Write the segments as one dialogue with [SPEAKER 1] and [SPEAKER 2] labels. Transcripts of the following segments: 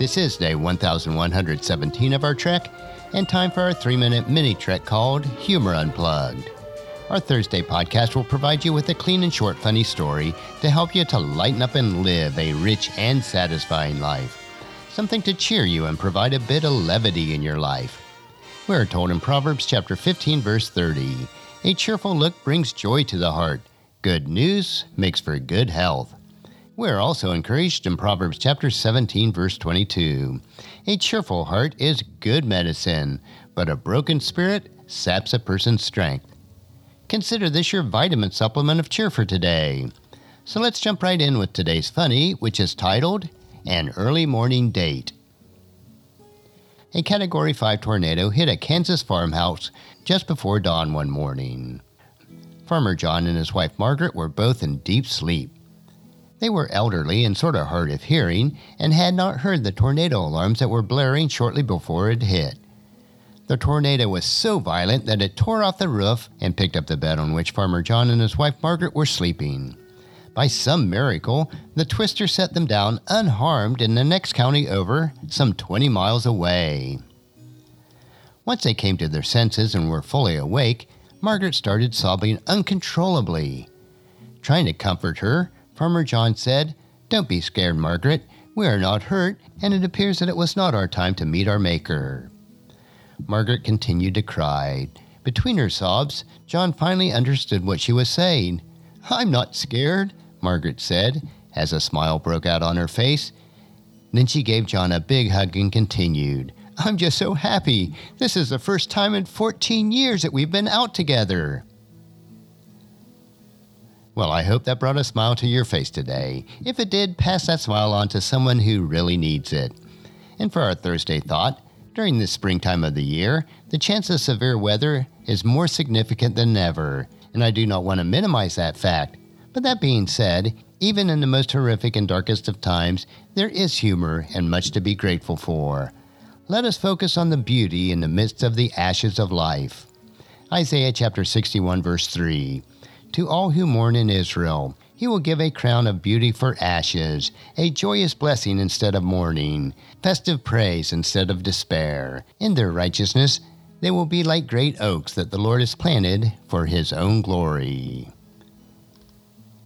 [SPEAKER 1] This is day 1117 of our trek, and time for our three minute mini trek called Humor Unplugged. Our Thursday podcast will provide you with a clean and short, funny story to help you to lighten up and live a rich and satisfying life. Something to cheer you and provide a bit of levity in your life. We are told in Proverbs chapter 15, verse 30 A cheerful look brings joy to the heart Good news makes for good health. We are also encouraged in Proverbs chapter 17, verse 22. A cheerful heart is good medicine, but a broken spirit saps a person's strength. Consider this your vitamin supplement of cheer for today. So let's jump right in with today's funny, which is titled An Early Morning Date. A Category 5 tornado hit a Kansas farmhouse just before dawn one morning. Farmer John and his wife Margaret were both in deep sleep. They were elderly and sort of hard of hearing and had not heard the tornado alarms that were blaring shortly before it hit. The tornado was so violent that it tore off the roof and picked up the bed on which Farmer John and his wife Margaret were sleeping. By some miracle, the twister set them down unharmed in the next county over, some 20 miles away. Once they came to their senses and were fully awake, Margaret started sobbing uncontrollably. Trying to comfort her, Farmer John said, Don't be scared, Margaret. We are not hurt, and it appears that it was not our time to meet our Maker. Margaret continued to cry. Between her sobs, John finally understood what she was saying. I'm not scared, Margaret said, as a smile broke out on her face. Then she gave John a big hug and continued, I'm just so happy. This is the first time in 14 years that we've been out together. Well, I hope that brought a smile to your face today. If it did, pass that smile on to someone who really needs it. And for our Thursday thought, during this springtime of the year, the chance of severe weather is more significant than ever, and I do not want to minimize that fact. But that being said, even in the most horrific and darkest of times, there is humor and much to be grateful for. Let us focus on the beauty in the midst of the ashes of life. Isaiah chapter 61, verse 3. To all who mourn in Israel, he will give a crown of beauty for ashes, a joyous blessing instead of mourning, festive praise instead of despair. In their righteousness, they will be like great oaks that the Lord has planted for his own glory.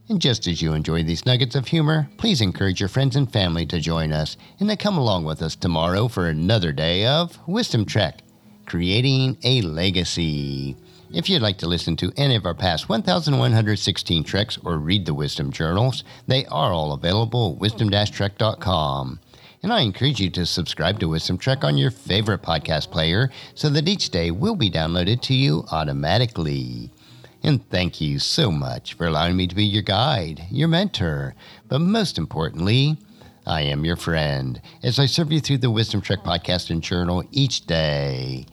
[SPEAKER 1] And just as you enjoy these nuggets of humor, please encourage your friends and family to join us and to come along with us tomorrow for another day of Wisdom Trek, creating a legacy. If you'd like to listen to any of our past 1,116 treks or read the Wisdom Journals, they are all available at wisdom-trek.com. And I encourage you to subscribe to Wisdom Trek on your favorite podcast player so that each day will be downloaded to you automatically. And thank you so much for allowing me to be your guide, your mentor, but most importantly, I am your friend as I serve you through the Wisdom Trek podcast and journal each day.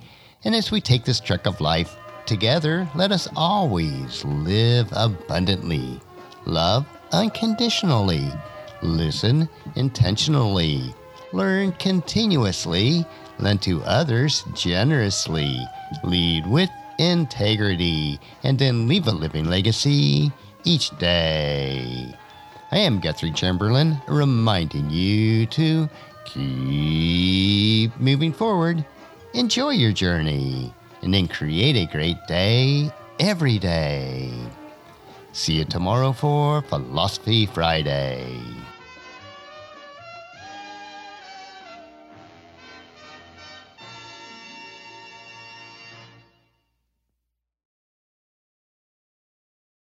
[SPEAKER 1] And as we take this trek of life together, let us always live abundantly, love unconditionally, listen intentionally, learn continuously, lend to others generously, lead with integrity, and then leave a living legacy each day. I am Guthrie Chamberlain, reminding you to keep moving forward, enjoy your journey, and then create a great day every day. See you tomorrow for Philosophy Friday.